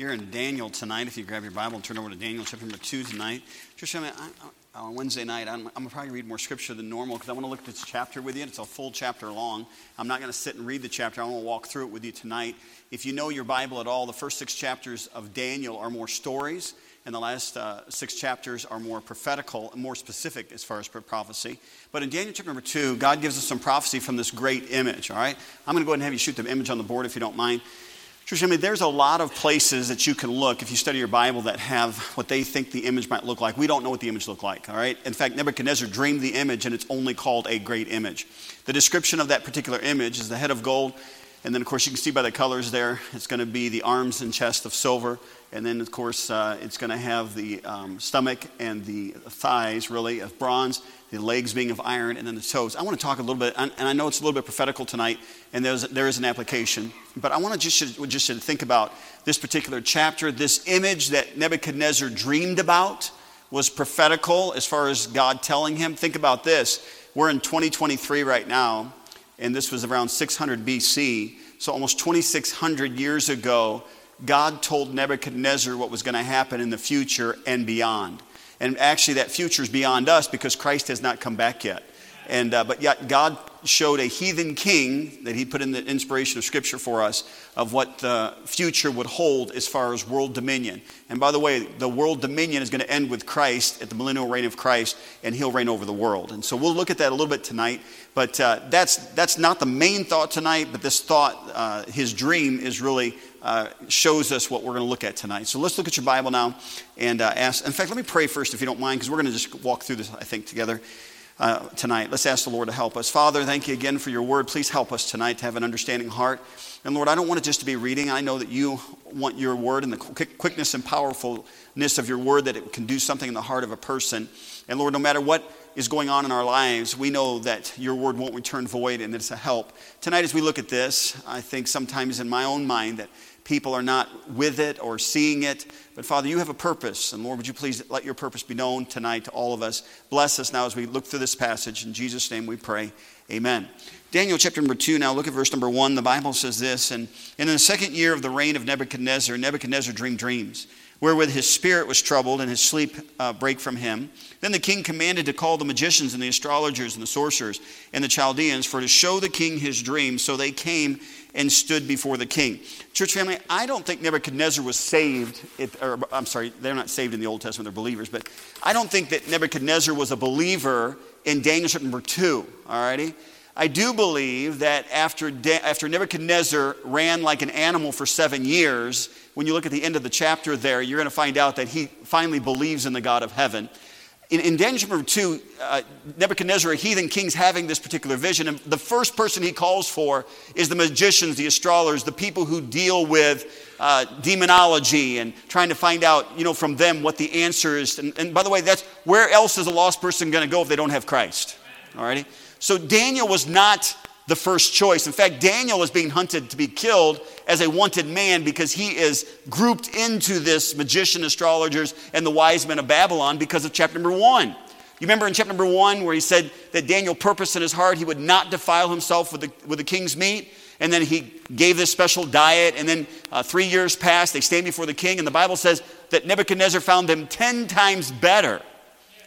You're in Daniel tonight. If you grab your Bible and turn over to Daniel chapter number two tonight. Just I I, on Wednesday night, I'm, I'm going to probably read more scripture than normal because I want to look at this chapter with you. It's a full chapter long. I'm not going to sit and read the chapter. I want to walk through it with you tonight. If you know your Bible at all, the first six chapters of Daniel are more stories, and the last uh, six chapters are more prophetical and more specific as far as prophecy. But in Daniel chapter number two, God gives us some prophecy from this great image, all right? I'm going to go ahead and have you shoot the image on the board if you don't mind. Church, I mean, there's a lot of places that you can look if you study your Bible that have what they think the image might look like. We don't know what the image looked like, all right? In fact, Nebuchadnezzar dreamed the image, and it's only called a great image. The description of that particular image is the head of gold, and then, of course, you can see by the colors there, it's going to be the arms and chest of silver. And then, of course, uh, it's going to have the um, stomach and the thighs, really, of bronze the legs being of iron, and then the toes. I want to talk a little bit, and I know it's a little bit prophetical tonight, and there's, there is an application, but I want to just, just think about this particular chapter. This image that Nebuchadnezzar dreamed about was prophetical as far as God telling him. Think about this. We're in 2023 right now, and this was around 600 BC, so almost 2,600 years ago, God told Nebuchadnezzar what was going to happen in the future and beyond. And actually, that future is beyond us because Christ has not come back yet. And, uh, but yet, God showed a heathen king that He put in the inspiration of Scripture for us of what the future would hold as far as world dominion. And by the way, the world dominion is going to end with Christ at the millennial reign of Christ, and He'll reign over the world. And so we'll look at that a little bit tonight. But uh, that's, that's not the main thought tonight, but this thought, uh, His dream, is really uh, shows us what we're going to look at tonight. So let's look at your Bible now and uh, ask. In fact, let me pray first, if you don't mind, because we're going to just walk through this, I think, together uh, tonight. Let's ask the Lord to help us. Father, thank you again for your word. Please help us tonight to have an understanding heart. And Lord, I don't want it just to be reading. I know that you want your word and the quickness and powerfulness of your word that it can do something in the heart of a person. And Lord, no matter what is going on in our lives, we know that your word won't return void and it's a help. Tonight, as we look at this, I think sometimes in my own mind that people are not with it or seeing it. But Father, you have a purpose. And Lord, would you please let your purpose be known tonight to all of us? Bless us now as we look through this passage. In Jesus' name we pray. Amen. Daniel chapter number two, now look at verse number one. The Bible says this And in the second year of the reign of Nebuchadnezzar, Nebuchadnezzar dreamed dreams wherewith his spirit was troubled and his sleep uh, brake from him. Then the king commanded to call the magicians and the astrologers and the sorcerers and the Chaldeans for to show the king his dream. So they came and stood before the king. Church family, I don't think Nebuchadnezzar was saved. If, or, I'm sorry, they're not saved in the Old Testament, they're believers, but I don't think that Nebuchadnezzar was a believer in Daniel chapter number two, all righty? I do believe that after, De- after Nebuchadnezzar ran like an animal for seven years, when you look at the end of the chapter there, you're going to find out that he finally believes in the God of heaven. In, in Daniel 2, uh, Nebuchadnezzar, a heathen king's having this particular vision, and the first person he calls for is the magicians, the astrologers, the people who deal with uh, demonology and trying to find out, you know, from them what the answer is. And, and by the way, that's where else is a lost person going to go if they don't have Christ? All righty? So Daniel was not the first choice. In fact, Daniel is being hunted to be killed as a wanted man because he is grouped into this magician, astrologers, and the wise men of Babylon because of chapter number one. You remember in chapter number one where he said that Daniel purposed in his heart he would not defile himself with the, with the king's meat? And then he gave this special diet, and then uh, three years passed. They stand before the king, and the Bible says that Nebuchadnezzar found them 10 times better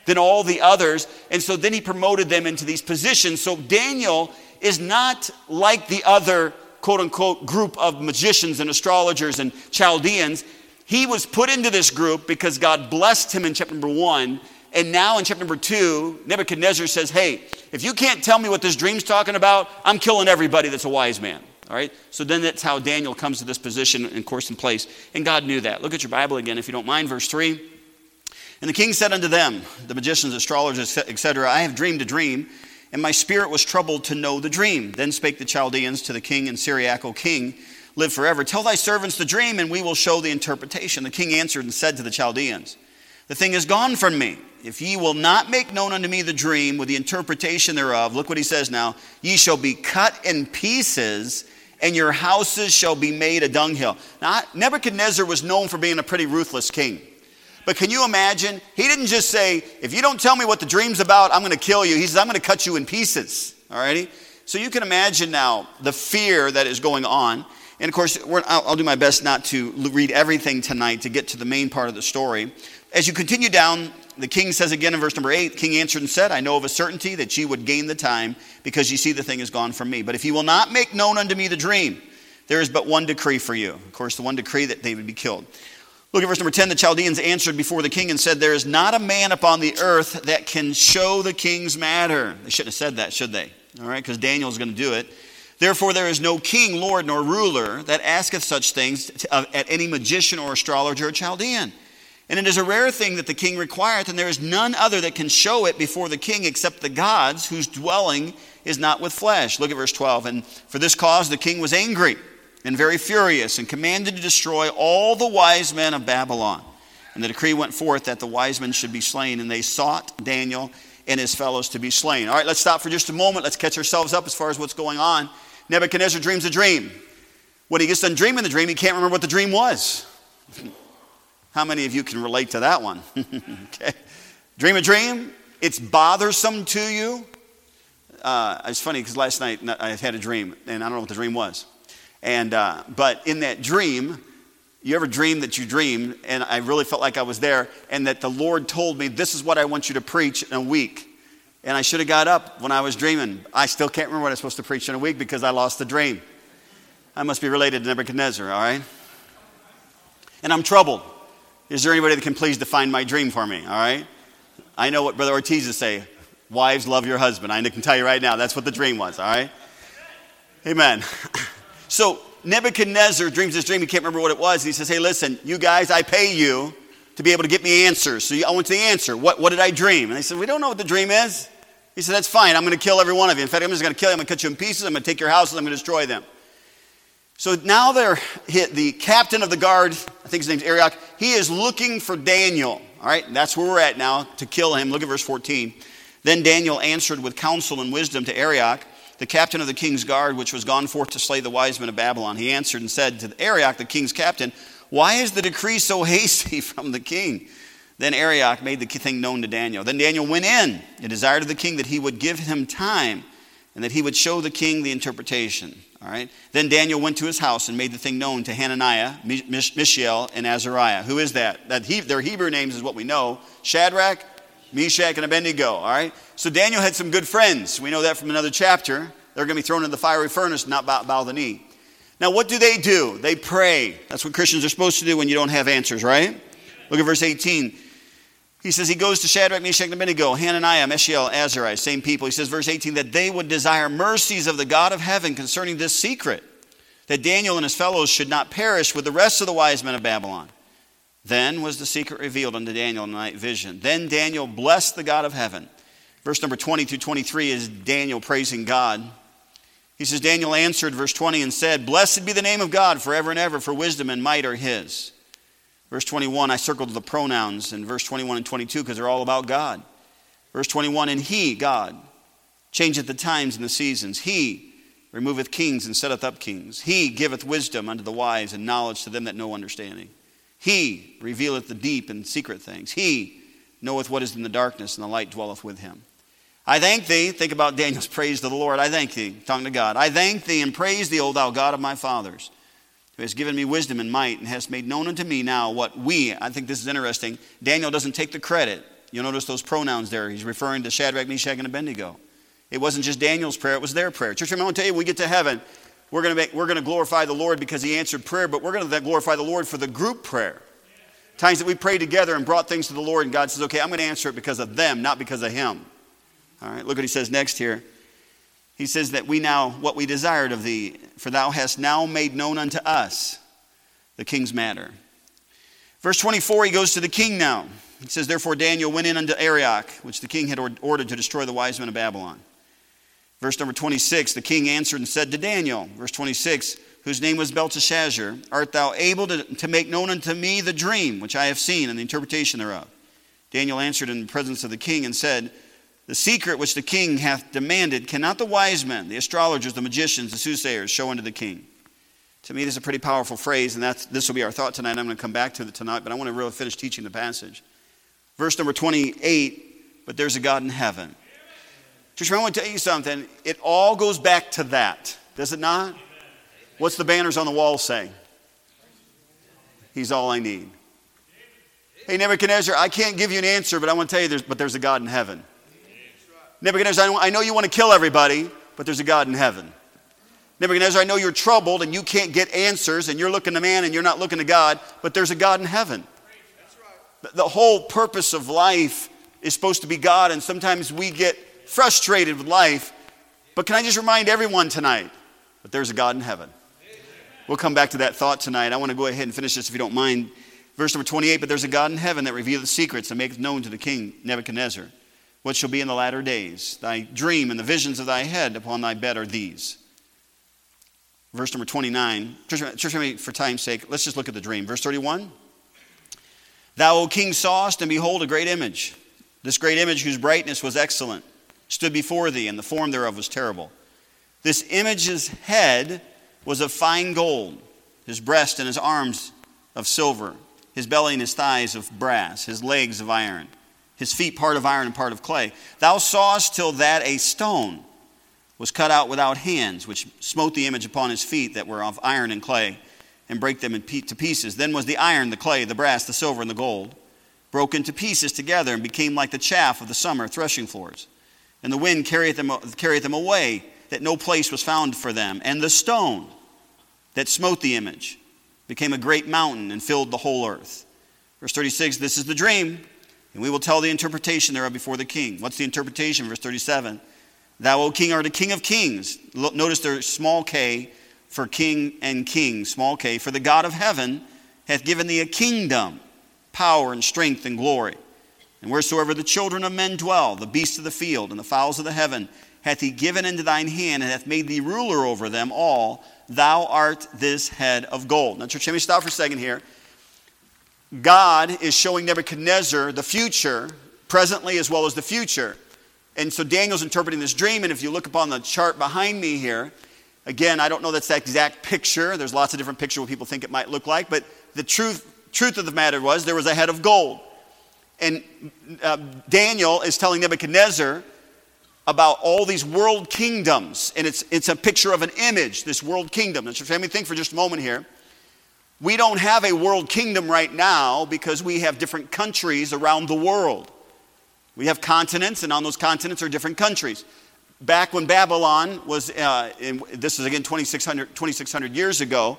than all the others. And so then he promoted them into these positions. So Daniel is not like the other quote unquote group of magicians and astrologers and Chaldeans. He was put into this group because God blessed him in chapter number one. And now in chapter number two, Nebuchadnezzar says, Hey, if you can't tell me what this dream's talking about, I'm killing everybody that's a wise man. All right? So then that's how Daniel comes to this position and course in place. And God knew that. Look at your Bible again, if you don't mind, verse 3. And the king said unto them, the magicians, astrologers, etc., I have dreamed a dream, and my spirit was troubled to know the dream. Then spake the Chaldeans to the king and Syriac, O king, live forever. Tell thy servants the dream, and we will show the interpretation. The king answered and said to the Chaldeans, The thing is gone from me. If ye will not make known unto me the dream with the interpretation thereof, look what he says now, ye shall be cut in pieces, and your houses shall be made a dunghill. Now, Nebuchadnezzar was known for being a pretty ruthless king. But can you imagine? He didn't just say, if you don't tell me what the dream's about, I'm going to kill you. He says, I'm going to cut you in pieces. All righty? So you can imagine now the fear that is going on. And of course, I'll, I'll do my best not to read everything tonight to get to the main part of the story. As you continue down, the king says again in verse number 8 King answered and said, I know of a certainty that ye would gain the time, because ye see the thing is gone from me. But if ye will not make known unto me the dream, there is but one decree for you. Of course, the one decree that they would be killed. Look at verse number 10. The Chaldeans answered before the king and said, There is not a man upon the earth that can show the king's matter. They shouldn't have said that, should they? All right, because Daniel is going to do it. Therefore, there is no king, lord, nor ruler that asketh such things to, uh, at any magician or astrologer or Chaldean. And it is a rare thing that the king requireth, and there is none other that can show it before the king except the gods, whose dwelling is not with flesh. Look at verse 12. And for this cause the king was angry and very furious, and commanded to destroy all the wise men of Babylon. And the decree went forth that the wise men should be slain, and they sought Daniel and his fellows to be slain. All right, let's stop for just a moment. Let's catch ourselves up as far as what's going on. Nebuchadnezzar dreams a dream. When he gets done dreaming the dream, he can't remember what the dream was. How many of you can relate to that one? okay. Dream a dream, it's bothersome to you. Uh, it's funny because last night I had a dream, and I don't know what the dream was. And, uh, but in that dream, you ever dream that you dreamed, and I really felt like I was there, and that the Lord told me, This is what I want you to preach in a week. And I should have got up when I was dreaming. I still can't remember what I was supposed to preach in a week because I lost the dream. I must be related to Nebuchadnezzar, all right? And I'm troubled. Is there anybody that can please define my dream for me, all right? I know what Brother Ortiz is say. Wives, love your husband. I can tell you right now, that's what the dream was, all right? Amen. So Nebuchadnezzar dreams this dream. He can't remember what it was. And he says, Hey, listen, you guys, I pay you to be able to get me answers. So I want the answer. What, what did I dream? And they said, We don't know what the dream is. He said, That's fine. I'm going to kill every one of you. In fact, I'm just going to kill you. I'm going to cut you in pieces. I'm going to take your houses. I'm going to destroy them. So now they're hit. The captain of the guard, I think his name's Arioch, he is looking for Daniel. All right, that's where we're at now to kill him. Look at verse 14. Then Daniel answered with counsel and wisdom to Arioch the captain of the king's guard, which was gone forth to slay the wise men of Babylon. He answered and said to Arioch, the king's captain, Why is the decree so hasty from the king? Then Arioch made the thing known to Daniel. Then Daniel went in and desired of the king that he would give him time and that he would show the king the interpretation. All right. Then Daniel went to his house and made the thing known to Hananiah, Mishael, and Azariah. Who is that? That he, their Hebrew names is what we know: Shadrach, Meshach, and Abednego. All right. So Daniel had some good friends. We know that from another chapter. They're going to be thrown in the fiery furnace, not bow, bow the knee. Now, what do they do? They pray. That's what Christians are supposed to do when you don't have answers, right? Look at verse 18. He says he goes to Shadrach, Meshach, and Abednego, Hananiah, Mishael, Azariah, same people. He says, verse 18, that they would desire mercies of the God of heaven concerning this secret, that Daniel and his fellows should not perish with the rest of the wise men of Babylon. Then was the secret revealed unto Daniel in the night vision. Then Daniel blessed the God of heaven. Verse number 20 through 23 is Daniel praising God. He says, Daniel answered, verse 20, and said, Blessed be the name of God forever and ever, for wisdom and might are his. Verse 21, I circled the pronouns in verse 21 and 22 because they're all about God. Verse 21, and he, God, changeth the times and the seasons. He removeth kings and setteth up kings. He giveth wisdom unto the wise and knowledge to them that know understanding. He revealeth the deep and secret things. He knoweth what is in the darkness, and the light dwelleth with him. I thank thee. Think about Daniel's praise to the Lord. I thank thee, talking to God. I thank thee and praise thee, O thou God of my fathers, who hast given me wisdom and might, and hast made known unto me now what we, I think this is interesting. Daniel doesn't take the credit. You'll notice those pronouns there. He's referring to Shadrach, Meshach, and Abednego. It wasn't just Daniel's prayer, it was their prayer. Church, I want to tell you, we get to heaven, we're going to, make, we're going to glorify the Lord because he answered prayer, but we're going to glorify the Lord for the group prayer. Times that we prayed together and brought things to the Lord, and God says, okay, I'm going to answer it because of them, not because of him. All right, look what he says next here. He says that we now, what we desired of thee, for thou hast now made known unto us the king's matter. Verse 24, he goes to the king now. He says, Therefore Daniel went in unto Arioch, which the king had ordered to destroy the wise men of Babylon. Verse number 26, the king answered and said to Daniel, verse 26, whose name was Belteshazzar, Art thou able to, to make known unto me the dream which I have seen and the interpretation thereof? Daniel answered in the presence of the king and said, the secret which the king hath demanded cannot the wise men, the astrologers, the magicians, the soothsayers show unto the king. To me, this is a pretty powerful phrase, and that's, this will be our thought tonight. I'm going to come back to it tonight, but I want to really finish teaching the passage. Verse number 28 But there's a God in heaven. Church, I want to tell you something. It all goes back to that, does it not? What's the banners on the wall saying? He's all I need. Hey, Nebuchadnezzar, I can't give you an answer, but I want to tell you, there's, but there's a God in heaven. Nebuchadnezzar, I know you want to kill everybody, but there's a God in heaven. Nebuchadnezzar, I know you're troubled and you can't get answers and you're looking to man and you're not looking to God, but there's a God in heaven. The whole purpose of life is supposed to be God, and sometimes we get frustrated with life. But can I just remind everyone tonight that there's a God in heaven? We'll come back to that thought tonight. I want to go ahead and finish this if you don't mind. Verse number 28 But there's a God in heaven that revealeth secrets and maketh known to the king Nebuchadnezzar what shall be in the latter days. Thy dream and the visions of thy head upon thy bed are these. Verse number 29. Church, for time's sake, let's just look at the dream. Verse 31. Thou, O king, sawest, and behold, a great image. This great image, whose brightness was excellent, stood before thee, and the form thereof was terrible. This image's head was of fine gold, his breast and his arms of silver, his belly and his thighs of brass, his legs of iron, his feet part of iron and part of clay. Thou sawest till that a stone was cut out without hands, which smote the image upon his feet that were of iron and clay, and brake them to pieces. Then was the iron, the clay, the brass, the silver, and the gold broken to pieces together and became like the chaff of the summer threshing floors. And the wind carried them, carried them away, that no place was found for them. And the stone that smote the image became a great mountain and filled the whole earth. Verse 36 This is the dream, and we will tell the interpretation thereof before the king. What's the interpretation? Verse 37 Thou, O king, art a king of kings. Notice there's small k for king and king, small k. For the God of heaven hath given thee a kingdom power and strength and glory. And wheresoever the children of men dwell, the beasts of the field and the fowls of the heaven, hath he given into thine hand and hath made thee ruler over them all. Thou art this head of gold. Now, church, let me stop for a second here. God is showing Nebuchadnezzar the future, presently as well as the future. And so Daniel's interpreting this dream, and if you look upon the chart behind me here, again, I don't know that's that exact picture. There's lots of different pictures what people think it might look like, but the truth truth of the matter was there was a head of gold. And uh, Daniel is telling Nebuchadnezzar about all these world kingdoms. And it's, it's a picture of an image, this world kingdom. And so let me think for just a moment here. We don't have a world kingdom right now because we have different countries around the world. We have continents, and on those continents are different countries. Back when Babylon was, uh, in, this is again 2,600, 2,600 years ago,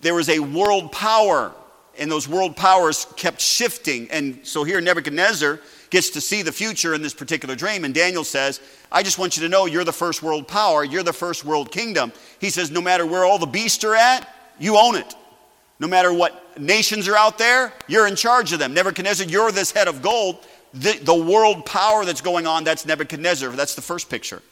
there was a world power and those world powers kept shifting. And so here Nebuchadnezzar gets to see the future in this particular dream. And Daniel says, I just want you to know you're the first world power, you're the first world kingdom. He says, no matter where all the beasts are at, you own it. No matter what nations are out there, you're in charge of them. Nebuchadnezzar, you're this head of gold. The, the world power that's going on, that's Nebuchadnezzar. That's the first picture.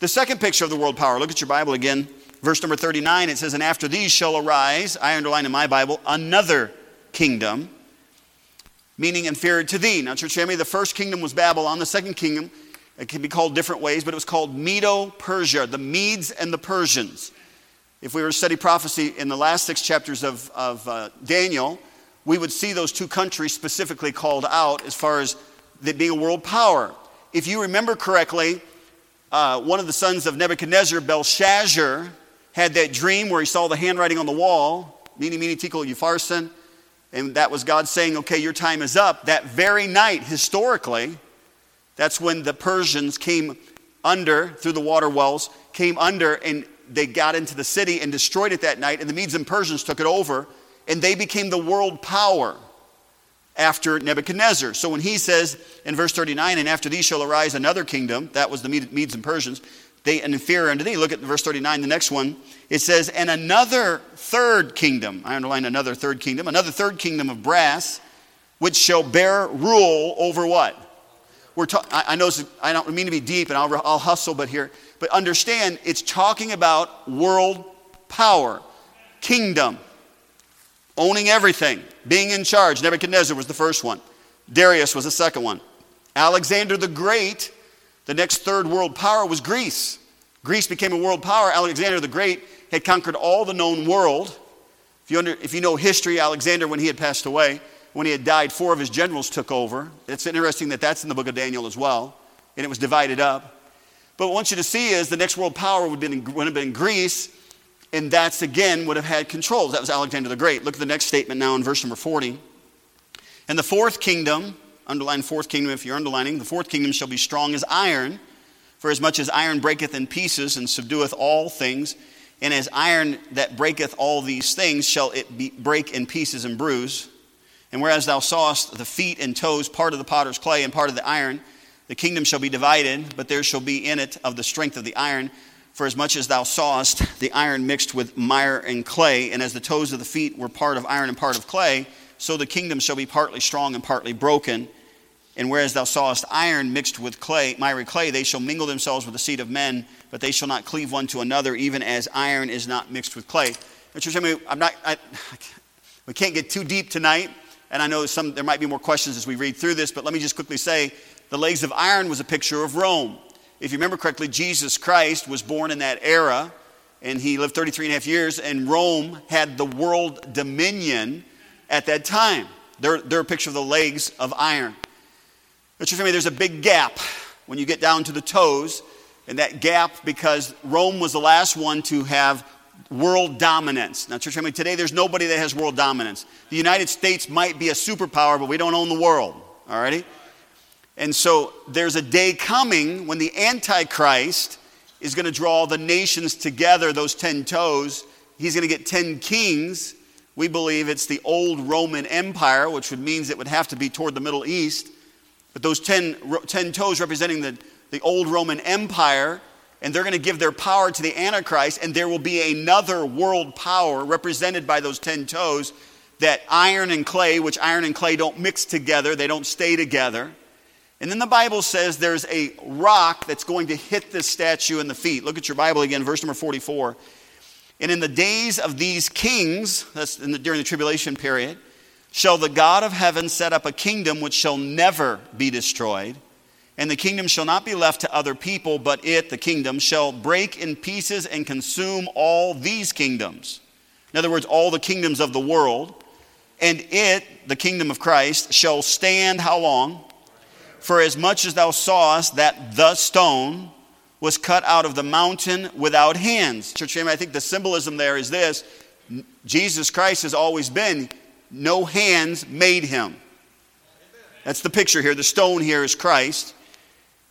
The second picture of the world power, look at your Bible again, Verse number 39, it says, And after these shall arise, I underline in my Bible, another kingdom, meaning inferior to thee. Now, church family, the first kingdom was Babylon. The second kingdom, it can be called different ways, but it was called Medo Persia, the Medes and the Persians. If we were to study prophecy in the last six chapters of, of uh, Daniel, we would see those two countries specifically called out as far as being a world power. If you remember correctly, uh, one of the sons of Nebuchadnezzar, Belshazzar, had that dream where he saw the handwriting on the wall, Mene, Mene, Tekel, Upharsin, and that was God saying, okay, your time is up. That very night, historically, that's when the Persians came under, through the water wells, came under and they got into the city and destroyed it that night, and the Medes and Persians took it over, and they became the world power after Nebuchadnezzar. So when he says in verse 39, and after these shall arise another kingdom, that was the Medes and Persians, they an inferior unto thee. Look at verse 39, the next one. It says, and another third kingdom, I underline another third kingdom, another third kingdom of brass, which shall bear rule over what? We're ta- I, I know I don't mean to be deep and I'll, I'll hustle, but here, but understand it's talking about world power, kingdom, owning everything, being in charge. Nebuchadnezzar was the first one, Darius was the second one. Alexander the Great the next third world power was Greece. Greece became a world power. Alexander the Great had conquered all the known world. If you, under, if you know history, Alexander, when he had passed away, when he had died, four of his generals took over. It's interesting that that's in the book of Daniel as well, and it was divided up. But what I want you to see is the next world power would have been, would have been Greece. And that's again would have had controls. That was Alexander the Great. Look at the next statement now in verse number 40. And the fourth kingdom, underline fourth kingdom if you're underlining, the fourth kingdom shall be strong as iron, for as much as iron breaketh in pieces and subdueth all things, and as iron that breaketh all these things shall it be, break in pieces and bruise. And whereas thou sawest the feet and toes, part of the potter's clay and part of the iron, the kingdom shall be divided, but there shall be in it of the strength of the iron. For as much as thou sawest the iron mixed with mire and clay, and as the toes of the feet were part of iron and part of clay, so the kingdom shall be partly strong and partly broken. And whereas thou sawest iron mixed with clay, miry clay, they shall mingle themselves with the seed of men, but they shall not cleave one to another, even as iron is not mixed with clay. Which I I'm not, I, we can't get too deep tonight, and I know some, there might be more questions as we read through this, but let me just quickly say the legs of iron was a picture of Rome. If you remember correctly, Jesus Christ was born in that era, and he lived 33 and a half years, and Rome had the world dominion at that time. They're, they're a picture of the legs of iron. But you me, there's a big gap when you get down to the toes, and that gap because Rome was the last one to have world dominance. Now, church family, today there's nobody that has world dominance. The United States might be a superpower, but we don't own the world. Alrighty? And so there's a day coming when the Antichrist is going to draw the nations together, those 10 toes. He's going to get 10 kings we believe it's the old Roman Empire, which would means it would have to be toward the Middle East. But those 10, 10 toes representing the, the old Roman Empire, and they're going to give their power to the Antichrist, and there will be another world power represented by those 10 toes that iron and clay, which iron and clay don't mix together, they don't stay together. And then the Bible says there's a rock that's going to hit this statue in the feet. Look at your Bible again, verse number 44. And in the days of these kings, that's the, during the tribulation period, shall the God of heaven set up a kingdom which shall never be destroyed. And the kingdom shall not be left to other people, but it, the kingdom, shall break in pieces and consume all these kingdoms. In other words, all the kingdoms of the world. And it, the kingdom of Christ, shall stand how long? For as much as thou sawest that the stone, was cut out of the mountain without hands. Church family, I think the symbolism there is this Jesus Christ has always been, no hands made him. That's the picture here. The stone here is Christ.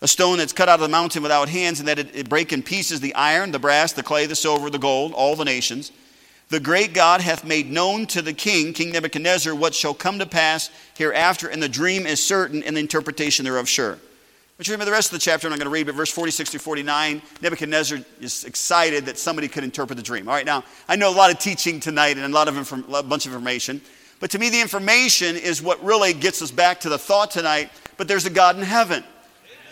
A stone that's cut out of the mountain without hands, and that it, it break in pieces the iron, the brass, the clay, the silver, the gold, all the nations. The great God hath made known to the king, King Nebuchadnezzar, what shall come to pass hereafter, and the dream is certain, and the interpretation thereof sure. But you remember the rest of the chapter, I'm not going to read, but verse 46 through 49, Nebuchadnezzar is excited that somebody could interpret the dream. All right, now, I know a lot of teaching tonight and a lot of inform- a bunch of information, but to me, the information is what really gets us back to the thought tonight, but there's a God in heaven.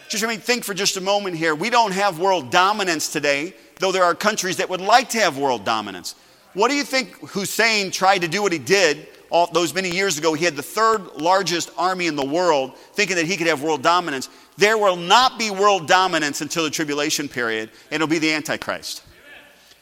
Just let me think for just a moment here. We don't have world dominance today, though there are countries that would like to have world dominance. What do you think Hussein tried to do what he did all those many years ago? He had the third largest army in the world, thinking that he could have world dominance. There will not be world dominance until the tribulation period, and it'll be the Antichrist.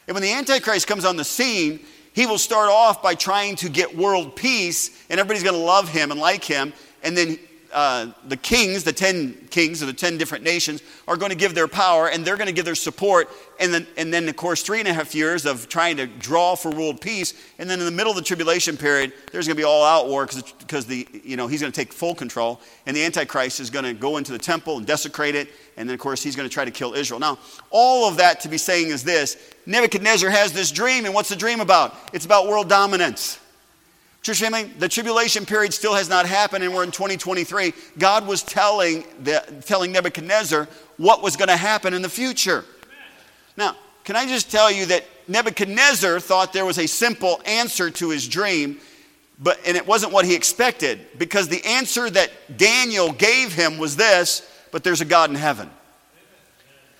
And when the Antichrist comes on the scene, he will start off by trying to get world peace, and everybody's going to love him and like him. And then uh, the kings, the 10 kings of the 10 different nations, are going to give their power and they're going to give their support. And then, and then, of course, three and a half years of trying to draw for world peace. And then in the middle of the tribulation period, there's going to be all out war because the, you know, he's going to take full control. And the Antichrist is going to go into the temple and desecrate it. And then, of course, he's going to try to kill Israel. Now, all of that to be saying is this Nebuchadnezzar has this dream. And what's the dream about? It's about world dominance. Church family, the tribulation period still has not happened, and we're in 2023. God was telling, the, telling Nebuchadnezzar what was going to happen in the future. Now, can I just tell you that Nebuchadnezzar thought there was a simple answer to his dream, but, and it wasn't what he expected, because the answer that Daniel gave him was this but there's a God in heaven.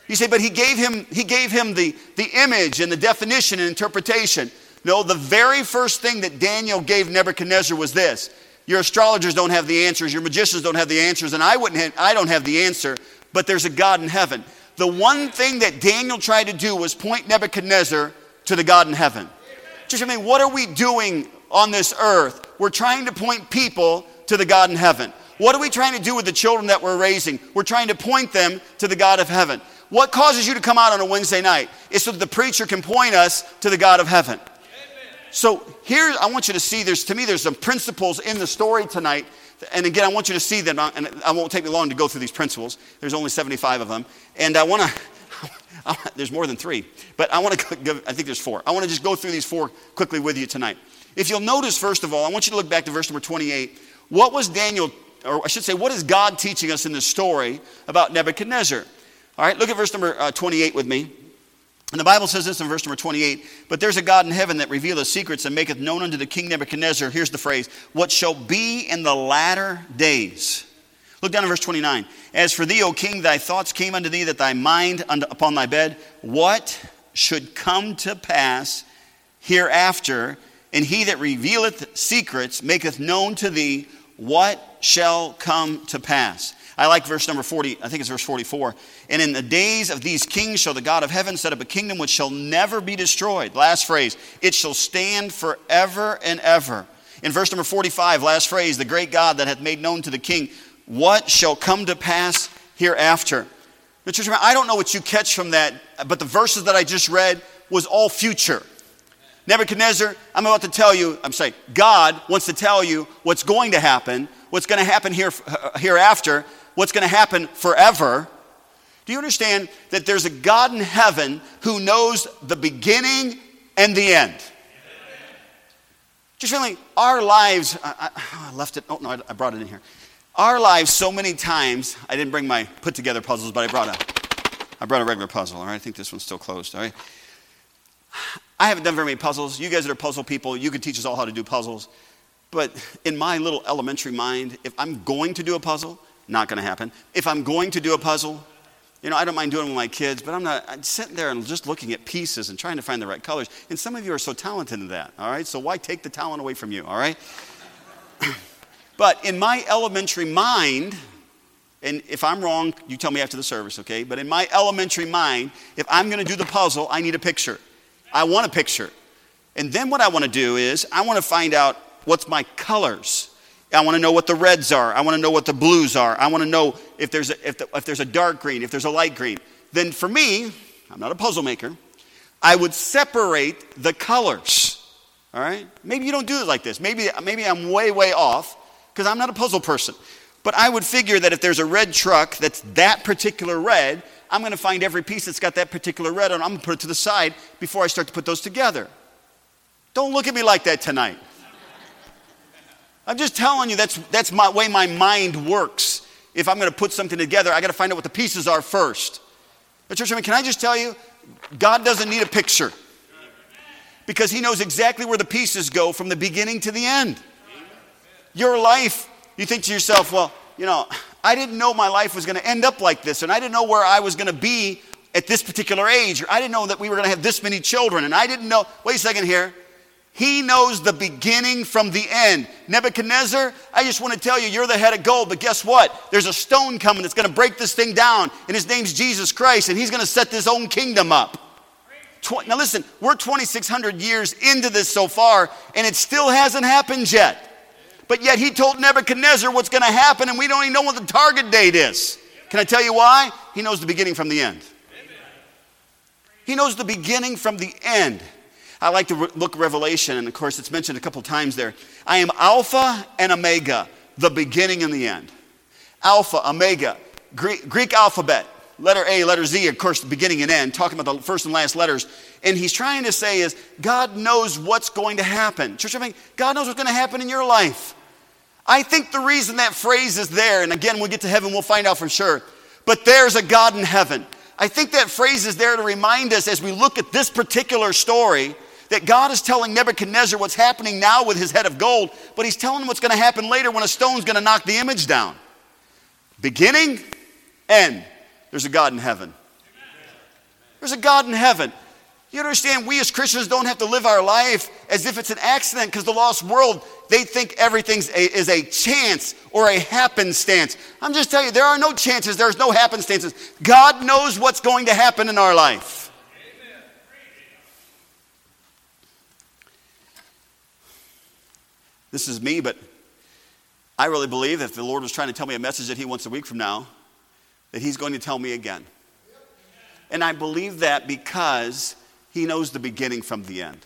You say, but he gave him, he gave him the, the image and the definition and interpretation. No, the very first thing that Daniel gave Nebuchadnezzar was this Your astrologers don't have the answers, your magicians don't have the answers, and I, wouldn't have, I don't have the answer, but there's a God in heaven. The one thing that Daniel tried to do was point Nebuchadnezzar to the God in heaven. Just I mean, what are we doing on this earth? We're trying to point people to the God in heaven. What are we trying to do with the children that we're raising? We're trying to point them to the God of heaven. What causes you to come out on a Wednesday night? Is so that the preacher can point us to the God of heaven. So here, I want you to see, there's, to me, there's some principles in the story tonight. And again, I want you to see them, and I won't take me long to go through these principles. There's only 75 of them. And I want to, there's more than three, but I want to give, I think there's four. I want to just go through these four quickly with you tonight. If you'll notice, first of all, I want you to look back to verse number 28. What was Daniel, or I should say, what is God teaching us in this story about Nebuchadnezzar? All right, look at verse number uh, 28 with me. And the Bible says this in verse number 28 But there's a God in heaven that revealeth secrets and maketh known unto the king Nebuchadnezzar, here's the phrase, what shall be in the latter days. Look down at verse 29. As for thee, O king, thy thoughts came unto thee that thy mind upon thy bed, what should come to pass hereafter? And he that revealeth secrets maketh known to thee what shall come to pass. I like verse number 40, I think it's verse 44. And in the days of these kings shall the God of heaven set up a kingdom which shall never be destroyed. Last phrase, it shall stand forever and ever. In verse number 45, last phrase, the great God that hath made known to the king what shall come to pass hereafter. Now, church, I don't know what you catch from that, but the verses that I just read was all future. Nebuchadnezzar, I'm about to tell you, I'm saying, God wants to tell you what's going to happen, what's going to happen here, uh, hereafter, what's going to happen forever. Do you understand that there's a God in heaven who knows the beginning and the end? Just feeling our lives, I, I, oh, I left it, oh no, I, brought it in here. Our lives, so many times, I didn't bring my put together puzzles, but I brought a, I brought a regular puzzle, all right? I think this one's still closed, all right? I haven't done very many puzzles. You guys that are puzzle people, you can teach us all how to do puzzles. But in my little elementary mind, if I'm going to do a puzzle, not going to happen. If I'm going to do a puzzle, you know, I don't mind doing it with my kids, but I'm not I'm sitting there and just looking at pieces and trying to find the right colors. And some of you are so talented in that, all right? So why take the talent away from you, all right? but in my elementary mind, and if I'm wrong, you tell me after the service, okay? But in my elementary mind, if I'm going to do the puzzle, I need a picture. I want a picture. And then what I want to do is I want to find out what's my colors. I want to know what the reds are. I want to know what the blues are. I want to know if there's a, if, the, if there's a dark green, if there's a light green. Then for me, I'm not a puzzle maker, I would separate the colors. All right? Maybe you don't do it like this. Maybe, maybe I'm way, way off because I'm not a puzzle person. But I would figure that if there's a red truck that's that particular red, I'm going to find every piece that's got that particular red on. I'm going to put it to the side before I start to put those together. Don't look at me like that tonight. I'm just telling you that's, that's my way my mind works. If I'm going to put something together, I got to find out what the pieces are first. But church, I mean, can I just tell you, God doesn't need a picture because He knows exactly where the pieces go from the beginning to the end. Your life, you think to yourself, well, you know, I didn't know my life was going to end up like this, and I didn't know where I was going to be at this particular age, or I didn't know that we were going to have this many children, and I didn't know. Wait a second here. He knows the beginning from the end. Nebuchadnezzar, I just want to tell you, you're the head of gold, but guess what? There's a stone coming that's going to break this thing down, and his name's Jesus Christ, and he's going to set his own kingdom up. Now, listen, we're 2,600 years into this so far, and it still hasn't happened yet. But yet, he told Nebuchadnezzar what's going to happen, and we don't even know what the target date is. Can I tell you why? He knows the beginning from the end. He knows the beginning from the end. I like to look Revelation, and of course, it's mentioned a couple times there. I am Alpha and Omega, the beginning and the end. Alpha, Omega, Greek, Greek alphabet, letter A, letter Z, of course, the beginning and end, talking about the first and last letters. And he's trying to say is God knows what's going to happen. Church, I mean, God knows what's going to happen in your life. I think the reason that phrase is there, and again, when we get to heaven, we'll find out for sure, but there's a God in heaven. I think that phrase is there to remind us as we look at this particular story that God is telling Nebuchadnezzar what's happening now with his head of gold, but he's telling him what's going to happen later when a stone's going to knock the image down. Beginning, end. There's a God in heaven. There's a God in heaven. You understand, we as Christians don't have to live our life as if it's an accident because the lost world, they think everything is a chance or a happenstance. I'm just telling you, there are no chances, there's no happenstances. God knows what's going to happen in our life. This is me, but I really believe that if the Lord was trying to tell me a message that He wants a week from now, that He's going to tell me again. And I believe that because he knows the beginning from the end.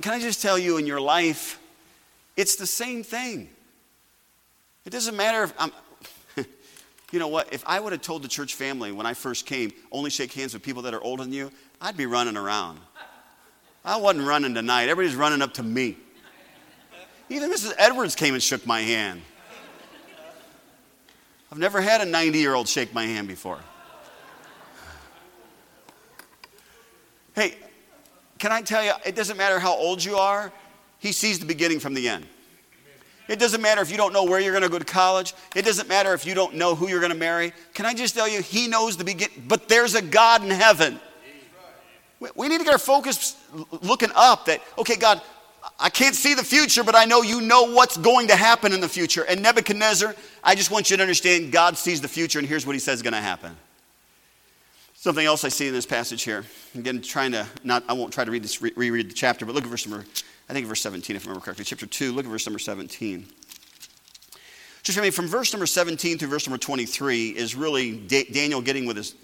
Can I just tell you, in your life, it's the same thing. It doesn't matter if I'm, you know what? If I would have told the church family when I first came, only shake hands with people that are older than you, I'd be running around. I wasn't running tonight. Everybody's running up to me. Even Mrs. Edwards came and shook my hand. I've never had a 90 year old shake my hand before. Hey, can I tell you, it doesn't matter how old you are, he sees the beginning from the end. It doesn't matter if you don't know where you're going to go to college. It doesn't matter if you don't know who you're going to marry. Can I just tell you, he knows the beginning, but there's a God in heaven. We need to get our focus looking up that, okay, God, I can't see the future, but I know you know what's going to happen in the future. And Nebuchadnezzar, I just want you to understand God sees the future, and here's what he says is going to happen. Something else I see in this passage here. Again, trying to not, I won't try to read this, re- reread the chapter, but look at verse number, I think verse 17, if I remember correctly. Chapter 2, look at verse number 17. Just for me, from verse number 17 through verse number 23 is really Daniel getting with his,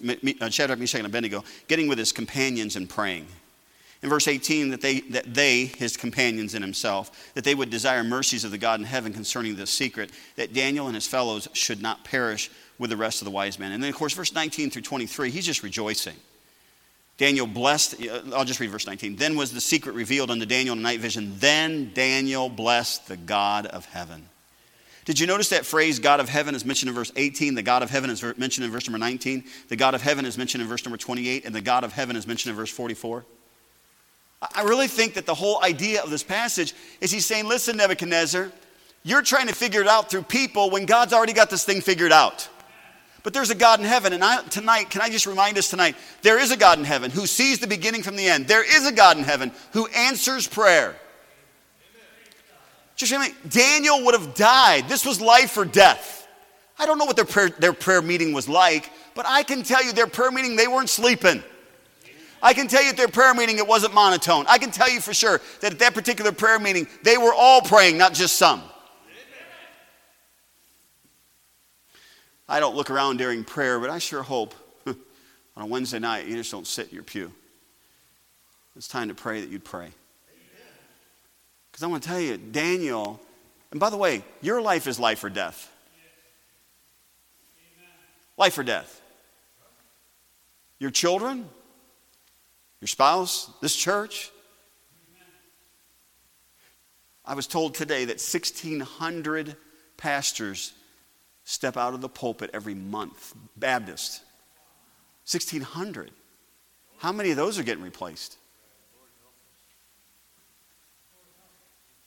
uh, Shadrach, Meshach, and Abednego, getting with his companions and praying. In verse 18, that they, that they, his companions and himself, that they would desire mercies of the God in heaven concerning this secret, that Daniel and his fellows should not perish with the rest of the wise men. And then, of course, verse 19 through 23, he's just rejoicing. Daniel blessed, uh, I'll just read verse 19. Then was the secret revealed unto Daniel in night vision. Then Daniel blessed the God of heaven. Did you notice that phrase, God of heaven, is mentioned in verse 18? The God of heaven is mentioned in verse number 19. The God of heaven is mentioned in verse number 28. And the God of heaven is mentioned in verse 44. I really think that the whole idea of this passage is he's saying, listen, Nebuchadnezzar, you're trying to figure it out through people when God's already got this thing figured out. But there's a God in heaven. And I, tonight, can I just remind us tonight, there is a God in heaven who sees the beginning from the end. There is a God in heaven who answers prayer. Just remember, Daniel would have died. This was life or death. I don't know what their prayer, their prayer meeting was like, but I can tell you their prayer meeting, they weren't sleeping. I can tell you at their prayer meeting, it wasn't monotone. I can tell you for sure that at that particular prayer meeting, they were all praying, not just some. I don't look around during prayer, but I sure hope on a Wednesday night you just don't sit in your pew. It's time to pray that you'd pray. Because I want to tell you, Daniel, and by the way, your life is life or death. Life or death. Your children, your spouse, this church. I was told today that 1,600 pastors step out of the pulpit every month, Baptist. 1,600. How many of those are getting replaced?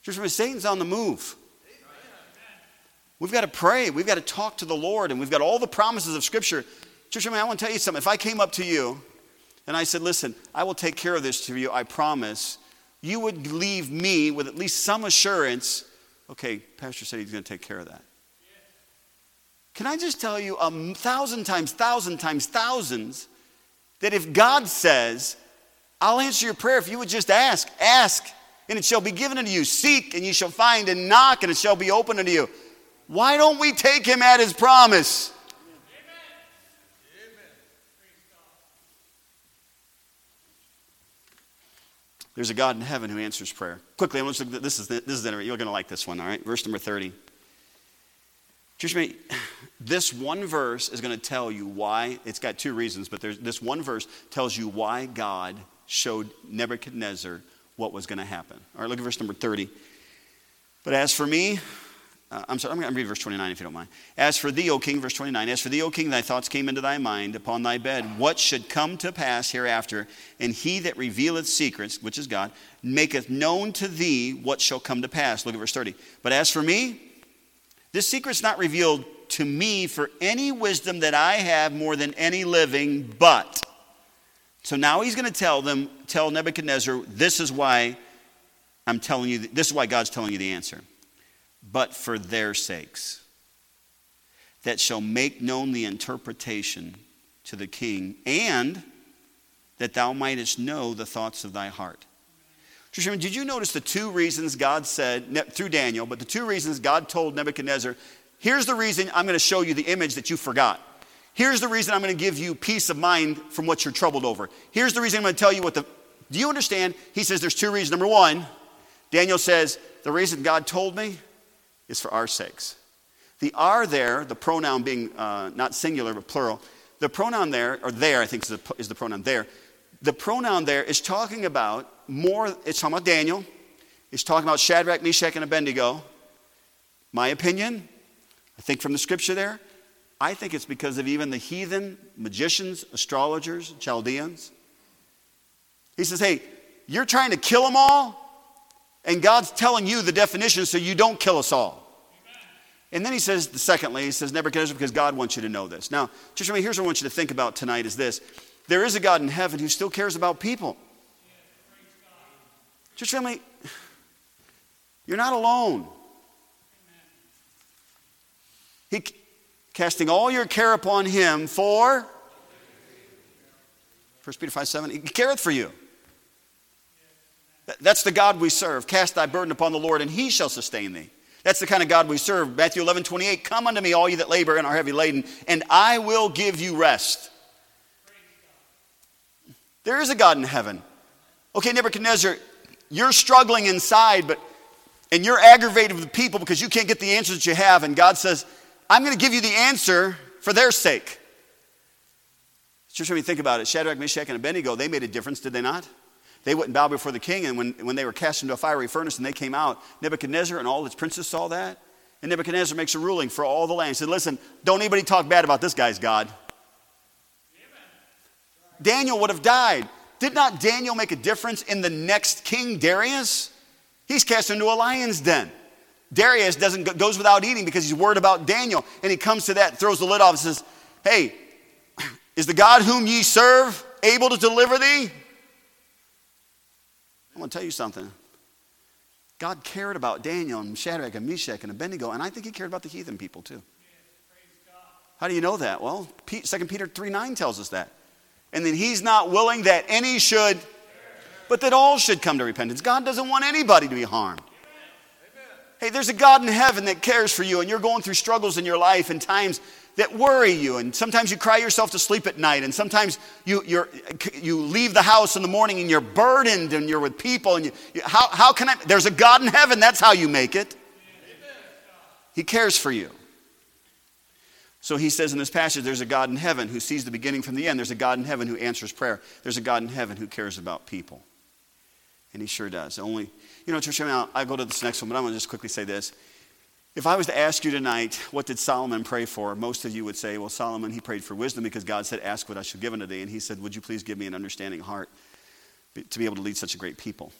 Just remember, Satan's on the move. We've got to pray. We've got to talk to the Lord, and we've got all the promises of Scripture. Just remember, I want to tell you something. If I came up to you and I said, Listen, I will take care of this to you, I promise, you would leave me with at least some assurance okay, Pastor said he's going to take care of that. Can I just tell you a thousand times, thousand times, thousands that if God says, I'll answer your prayer if you would just ask, ask, and it shall be given unto you. Seek, and you shall find, and knock, and it shall be opened unto you. Why don't we take him at his promise? There's a God in heaven who answers prayer. Quickly, I'm going to this is this is you're going to like this one. All right, verse number thirty. Just me, this one verse is going to tell you why. It's got two reasons, but this one verse tells you why God showed Nebuchadnezzar what was going to happen. All right, look at verse number thirty. But as for me, uh, I'm sorry, I'm going to read verse 29 if you don't mind. As for thee, O king, verse 29, as for thee, O king, thy thoughts came into thy mind upon thy bed, what should come to pass hereafter, and he that revealeth secrets, which is God, maketh known to thee what shall come to pass. Look at verse 30. But as for me, this secret's not revealed to me for any wisdom that I have more than any living, but. So now he's going to tell them, tell Nebuchadnezzar, this is why I'm telling you, this is why God's telling you the answer but for their sakes, that shall make known the interpretation to the king, and that thou mightest know the thoughts of thy heart. Did you notice the two reasons God said, through Daniel, but the two reasons God told Nebuchadnezzar, here's the reason I'm going to show you the image that you forgot. Here's the reason I'm going to give you peace of mind from what you're troubled over. Here's the reason I'm going to tell you what the. Do you understand? He says there's two reasons. Number one, Daniel says, the reason God told me is for our sakes. The R there, the pronoun being uh, not singular but plural, the pronoun there, or there, I think is the, is the pronoun there, the pronoun there is talking about more, it's talking about Daniel, it's talking about Shadrach, Meshach, and Abednego. My opinion, I think from the scripture there, I think it's because of even the heathen magicians, astrologers, Chaldeans. He says, hey, you're trying to kill them all, and God's telling you the definition so you don't kill us all. And then he says, secondly, he says, Nebuchadnezzar, because God wants you to know this. Now, just remember, here's what I want you to think about tonight is this. There is a God in heaven who still cares about people. Church family, you're not alone. He casting all your care upon him for 1 Peter 5 7, he careth for you. That's the God we serve. Cast thy burden upon the Lord, and he shall sustain thee. That's the kind of God we serve. Matthew 11, 28, come unto me, all you that labor and are heavy laden, and I will give you rest. There is a God in heaven. Okay, Nebuchadnezzar, you're struggling inside, but and you're aggravated with people because you can't get the answers that you have, and God says, I'm going to give you the answer for their sake. Just let me think about it. Shadrach, Meshach, and Abednego, they made a difference, did they not? They wouldn't bow before the king, and when, when they were cast into a fiery furnace and they came out, Nebuchadnezzar and all his princes saw that. And Nebuchadnezzar makes a ruling for all the land. He said, Listen, don't anybody talk bad about this guy's God. Daniel would have died. Did not Daniel make a difference in the next king, Darius? He's cast into a lion's den. Darius doesn't goes without eating because he's worried about Daniel, and he comes to that, throws the lid off, and says, "Hey, is the God whom ye serve able to deliver thee?" Want to tell you something. God cared about Daniel and Shadrach and Meshach and Abednego, and I think he cared about the heathen people too. How do you know that? Well, 2 Peter 3 9 tells us that. And then he's not willing that any should, but that all should come to repentance. God doesn't want anybody to be harmed. Hey, there's a God in heaven that cares for you, and you're going through struggles in your life and times that worry you. And sometimes you cry yourself to sleep at night, and sometimes you, you you leave the house in the morning and you're burdened and you're with people. And you, you, how, how can I? There's a God in heaven, that's how you make it. He cares for you. So he says in this passage, there's a God in heaven who sees the beginning from the end. There's a God in heaven who answers prayer. There's a God in heaven who cares about people. And he sure does. Only, you know, church, I I'll go to this next one, but I'm going to just quickly say this. If I was to ask you tonight, what did Solomon pray for? Most of you would say, well, Solomon, he prayed for wisdom because God said, ask what I shall give unto thee. And he said, would you please give me an understanding heart to be able to lead such a great people?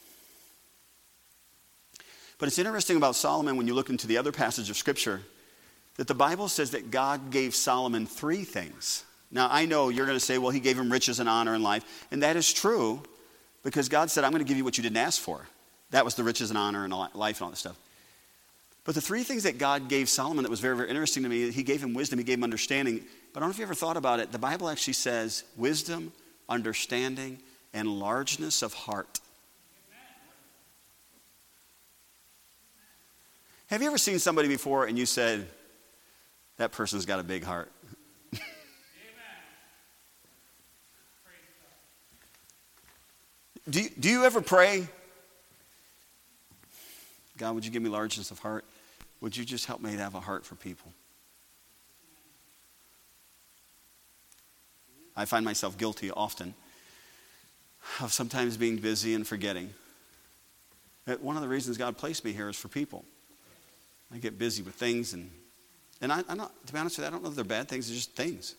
But it's interesting about Solomon when you look into the other passage of Scripture that the Bible says that God gave Solomon three things. Now, I know you're going to say, well, he gave him riches and honor in life. And that is true because God said, I'm going to give you what you didn't ask for. That was the riches and honor and life and all that stuff. But the three things that God gave Solomon that was very, very interesting to me, he gave him wisdom, he gave him understanding. But I don't know if you ever thought about it. The Bible actually says wisdom, understanding, and largeness of heart. Have you ever seen somebody before and you said, that person's got a big heart? do, you, do you ever pray, God, would you give me largeness of heart? Would you just help me to have a heart for people? I find myself guilty often of sometimes being busy and forgetting. That one of the reasons God placed me here is for people. I get busy with things, and, and I, am not, to be honest with you, I don't know if they're bad things, they're just things.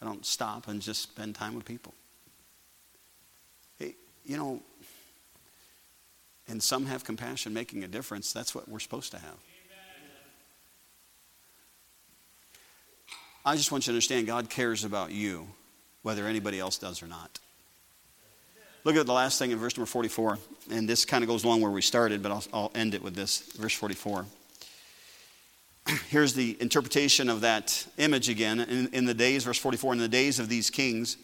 I don't stop and just spend time with people. You know, and some have compassion making a difference. That's what we're supposed to have. I just want you to understand God cares about you, whether anybody else does or not. Look at the last thing in verse number 44. And this kind of goes along where we started, but I'll, I'll end it with this. Verse 44. Here's the interpretation of that image again. In, in the days, verse 44, in the days of these kings,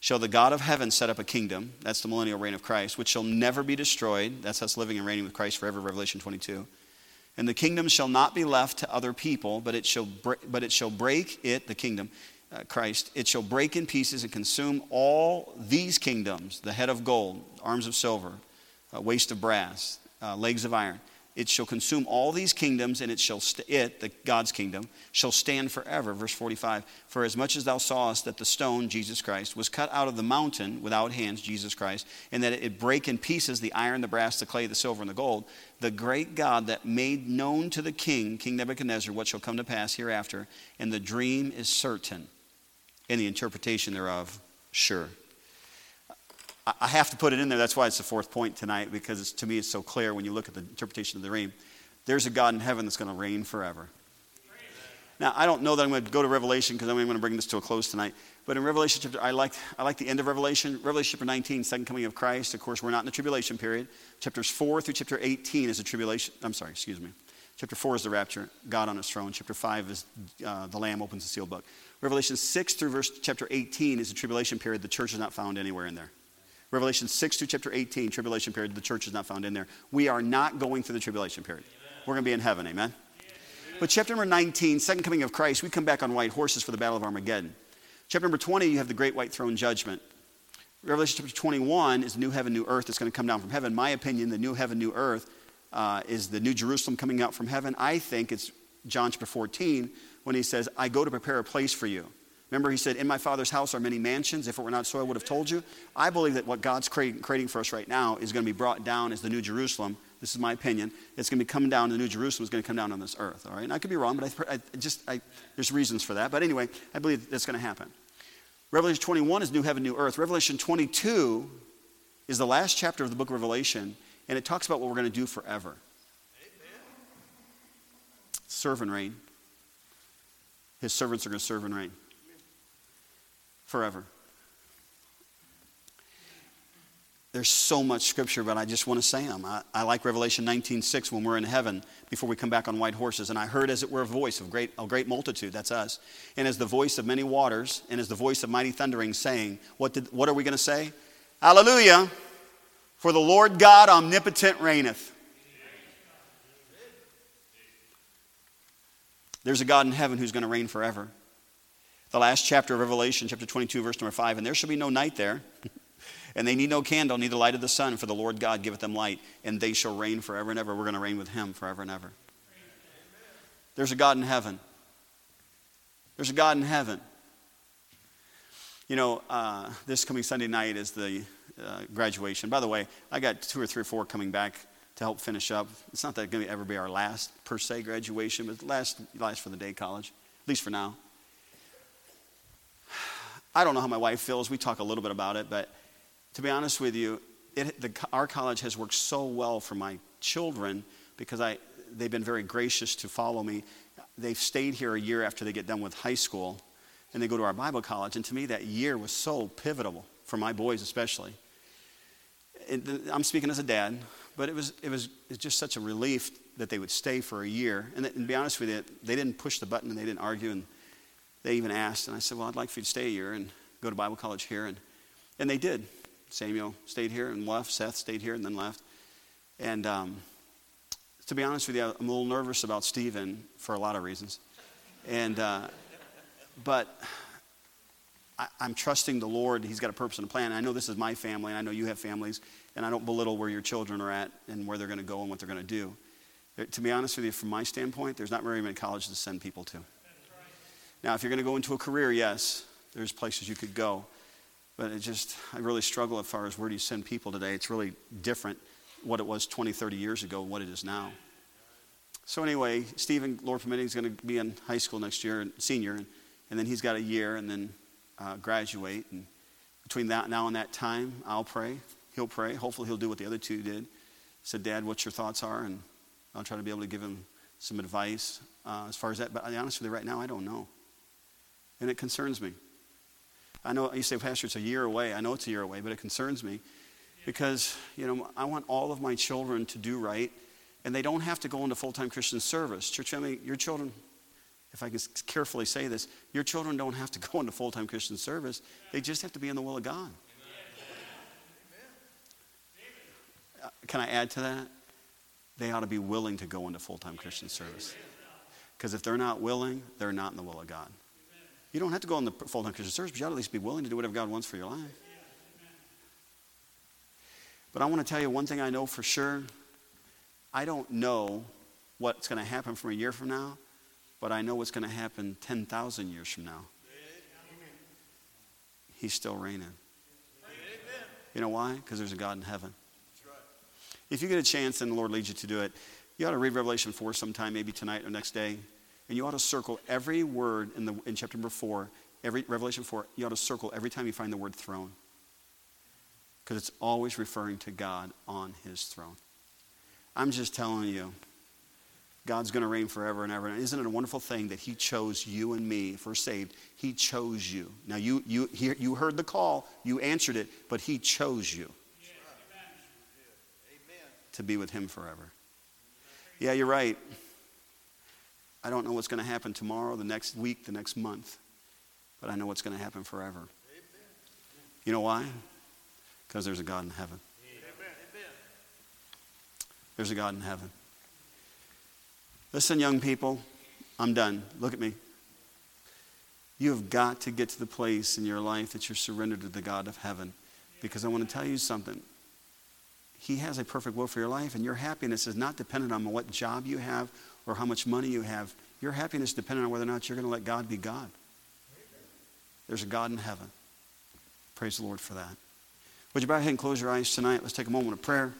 shall the God of heaven set up a kingdom, that's the millennial reign of Christ, which shall never be destroyed. That's us living and reigning with Christ forever, Revelation 22. And the kingdom shall not be left to other people, but it shall, but it shall break it, the kingdom, uh, Christ, it shall break in pieces and consume all these kingdoms the head of gold, arms of silver, uh, waist of brass, uh, legs of iron. It shall consume all these kingdoms, and it shall st- it, the God's kingdom, shall stand forever. Verse 45. For as much as thou sawest that the stone, Jesus Christ, was cut out of the mountain without hands, Jesus Christ, and that it break in pieces the iron, the brass, the clay, the silver, and the gold, the great God that made known to the king, King Nebuchadnezzar, what shall come to pass hereafter, and the dream is certain, and the interpretation thereof sure. I have to put it in there. That's why it's the fourth point tonight, because to me it's so clear when you look at the interpretation of the dream. There's a God in heaven that's going to reign forever. Now, I don't know that I'm going to go to Revelation because I'm going to bring this to a close tonight. But in Revelation chapter, I like, I like the end of Revelation. Revelation chapter 19, second coming of Christ. Of course, we're not in the tribulation period. Chapters 4 through chapter 18 is the tribulation. I'm sorry, excuse me. Chapter 4 is the rapture, God on his throne. Chapter 5 is uh, the Lamb opens the sealed book. Revelation 6 through verse chapter 18 is the tribulation period. The church is not found anywhere in there. Revelation 6 through chapter 18, tribulation period, the church is not found in there. We are not going through the tribulation period. We're going to be in heaven, amen? But chapter number 19, second coming of Christ, we come back on white horses for the battle of Armageddon. Chapter number 20, you have the great white throne judgment. Revelation chapter 21 is new heaven, new earth that's going to come down from heaven. My opinion, the new heaven, new earth uh, is the new Jerusalem coming out from heaven. I think it's John chapter 14 when he says, I go to prepare a place for you. Remember, he said, In my Father's house are many mansions. If it were not so, I would have told you. I believe that what God's creating, for us right now is going to be brought down as the New Jerusalem. This is my opinion. It's going to be coming down, the New Jerusalem is going to come down on this earth. All right? And I could be wrong, but I, I just, I, there's reasons for that. But anyway, I believe that's going to happen. Revelation 21 is new heaven, new earth. Revelation 22 is the last chapter of the book of Revelation, and it talks about what we're going to do forever. Amen. Serve and reign. His servants are going to serve and reign forever. There's so much scripture, but I just want to say them. I, I like Revelation 19:6 when we're in heaven before we come back on white horses. And I heard as it were a voice of great, a great multitude, that's us, and as the voice of many waters, and as the voice of mighty thundering, saying, What, did, what are we going to say? Hallelujah! For the Lord God omnipotent reigneth. There's a God in heaven who's going to reign forever the last chapter of Revelation, chapter 22, verse number 5. And there shall be no night there, and they need no candle, neither light of the sun, for the Lord God giveth them light, and they shall reign forever and ever. We're going to reign with him forever and ever. There's a God in heaven. There's a God in heaven. You know, uh, this coming Sunday night is the uh, graduation. By the way, I got two or three or four coming back to help finish up. It's not that going to ever be our last per se graduation, but last last for the day college, at least for now. I don't know how my wife feels. We talk a little bit about it, but to be honest with you, it, the, our college has worked so well for my children because I, they've been very gracious to follow me. They've stayed here a year after they get done with high school, and they go to our Bible college. And to me, that year was so pivotal for my boys, especially. It, I'm speaking as a dad, but it was, it was just such a relief that they would stay for a year. And, and to be honest with you, they didn't push the button and they didn't argue. And they even asked, and I said, Well, I'd like for you to stay a year and go to Bible college here. And, and they did. Samuel stayed here and left. Seth stayed here and then left. And um, to be honest with you, I'm a little nervous about Stephen for a lot of reasons. And, uh, but I, am trusting the Lord. He's got a purpose and a plan. I know this is my family, and I know you have families, and I don't belittle where your children are at and where they're going to go and what they're going to do. To be honest with you, from my standpoint, there's not very many colleges to send people to. Now, if you're going to go into a career, yes, there's places you could go. But it just, I really struggle as far as where do you send people today. It's really different what it was 20, 30 years ago, what it is now. So, anyway, Stephen, Lord permitting, is going to be in high school next year, senior, and, and then he's got a year and then uh, graduate. And between that now and that time, I'll pray. He'll pray. Hopefully, he'll do what the other two did. Said, Dad, what your thoughts are, and I'll try to be able to give him some advice uh, as far as that. But I'll be honest with you, right now, I don't know. And it concerns me. I know you say, Pastor, it's a year away. I know it's a year away, but it concerns me because, you know, I want all of my children to do right, and they don't have to go into full time Christian service. Church family, your children, if I can carefully say this, your children don't have to go into full time Christian service, they just have to be in the will of God. Uh, can I add to that? they ought to be willing to go into full time Christian service. Because if they're not willing, they're not in the will of God. You don't have to go on the full time Christian service, but you ought at least be willing to do whatever God wants for your life. But I want to tell you one thing I know for sure. I don't know what's going to happen from a year from now, but I know what's going to happen 10,000 years from now. He's still reigning. You know why? Because there's a God in heaven. If you get a chance and the Lord leads you to do it, you ought to read Revelation 4 sometime, maybe tonight or next day. And you ought to circle every word in, the, in chapter number 4, every, Revelation 4, you ought to circle every time you find the word throne. Because it's always referring to God on his throne. I'm just telling you, God's going to reign forever and ever. And isn't it a wonderful thing that He chose you and me for saved? He chose you. Now, you, you, you heard the call, you answered it, but He chose you to be with Him forever. Yeah, you're right. I don't know what's going to happen tomorrow, the next week, the next month, but I know what's going to happen forever. You know why? Because there's a God in heaven. There's a God in heaven. Listen, young people, I'm done. Look at me. You have got to get to the place in your life that you're surrendered to the God of heaven. Because I want to tell you something. He has a perfect will for your life, and your happiness is not dependent on what job you have or how much money you have. Your happiness dependent on whether or not you're going to let God be God. There's a God in heaven. Praise the Lord for that. Would you bow ahead and close your eyes tonight? Let's take a moment of prayer.